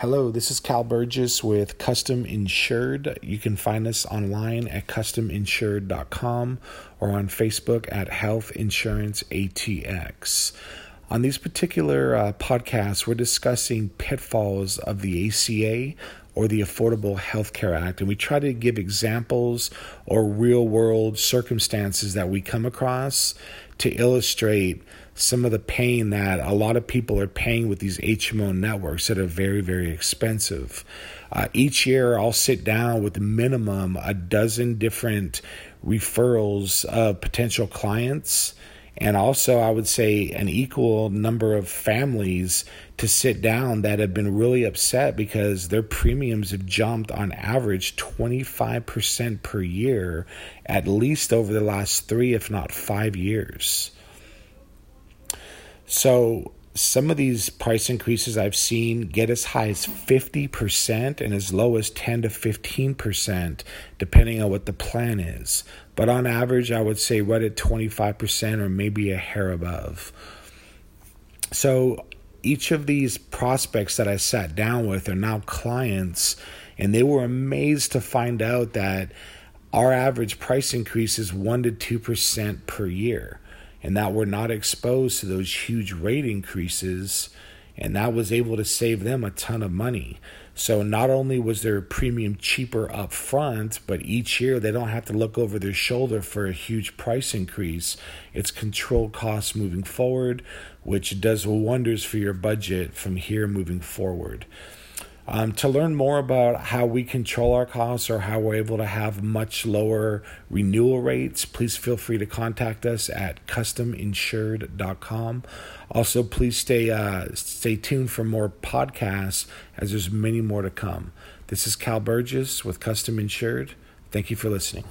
Hello, this is Cal Burgess with Custom Insured. You can find us online at custominsured.com or on Facebook at Health Insurance ATX. On these particular uh, podcasts, we're discussing pitfalls of the ACA or the Affordable Health Care Act, and we try to give examples or real world circumstances that we come across to illustrate some of the pain that a lot of people are paying with these HMO networks that are very, very expensive. Uh, each year, I'll sit down with minimum a dozen different referrals of potential clients. And also, I would say an equal number of families to sit down that have been really upset because their premiums have jumped on average 25% per year, at least over the last three, if not five years. So some of these price increases I've seen get as high as 50% and as low as 10 to 15%, depending on what the plan is. But on average, I would say right at 25% or maybe a hair above. So each of these prospects that I sat down with are now clients, and they were amazed to find out that our average price increase is 1 to 2% per year and that were not exposed to those huge rate increases and that was able to save them a ton of money. So not only was their premium cheaper up front, but each year they don't have to look over their shoulder for a huge price increase. It's controlled costs moving forward, which does wonders for your budget from here moving forward. Um, to learn more about how we control our costs or how we're able to have much lower renewal rates, please feel free to contact us at custominsured.com. Also, please stay uh, stay tuned for more podcasts as there's many more to come. This is Cal Burgess with Custom Insured. Thank you for listening.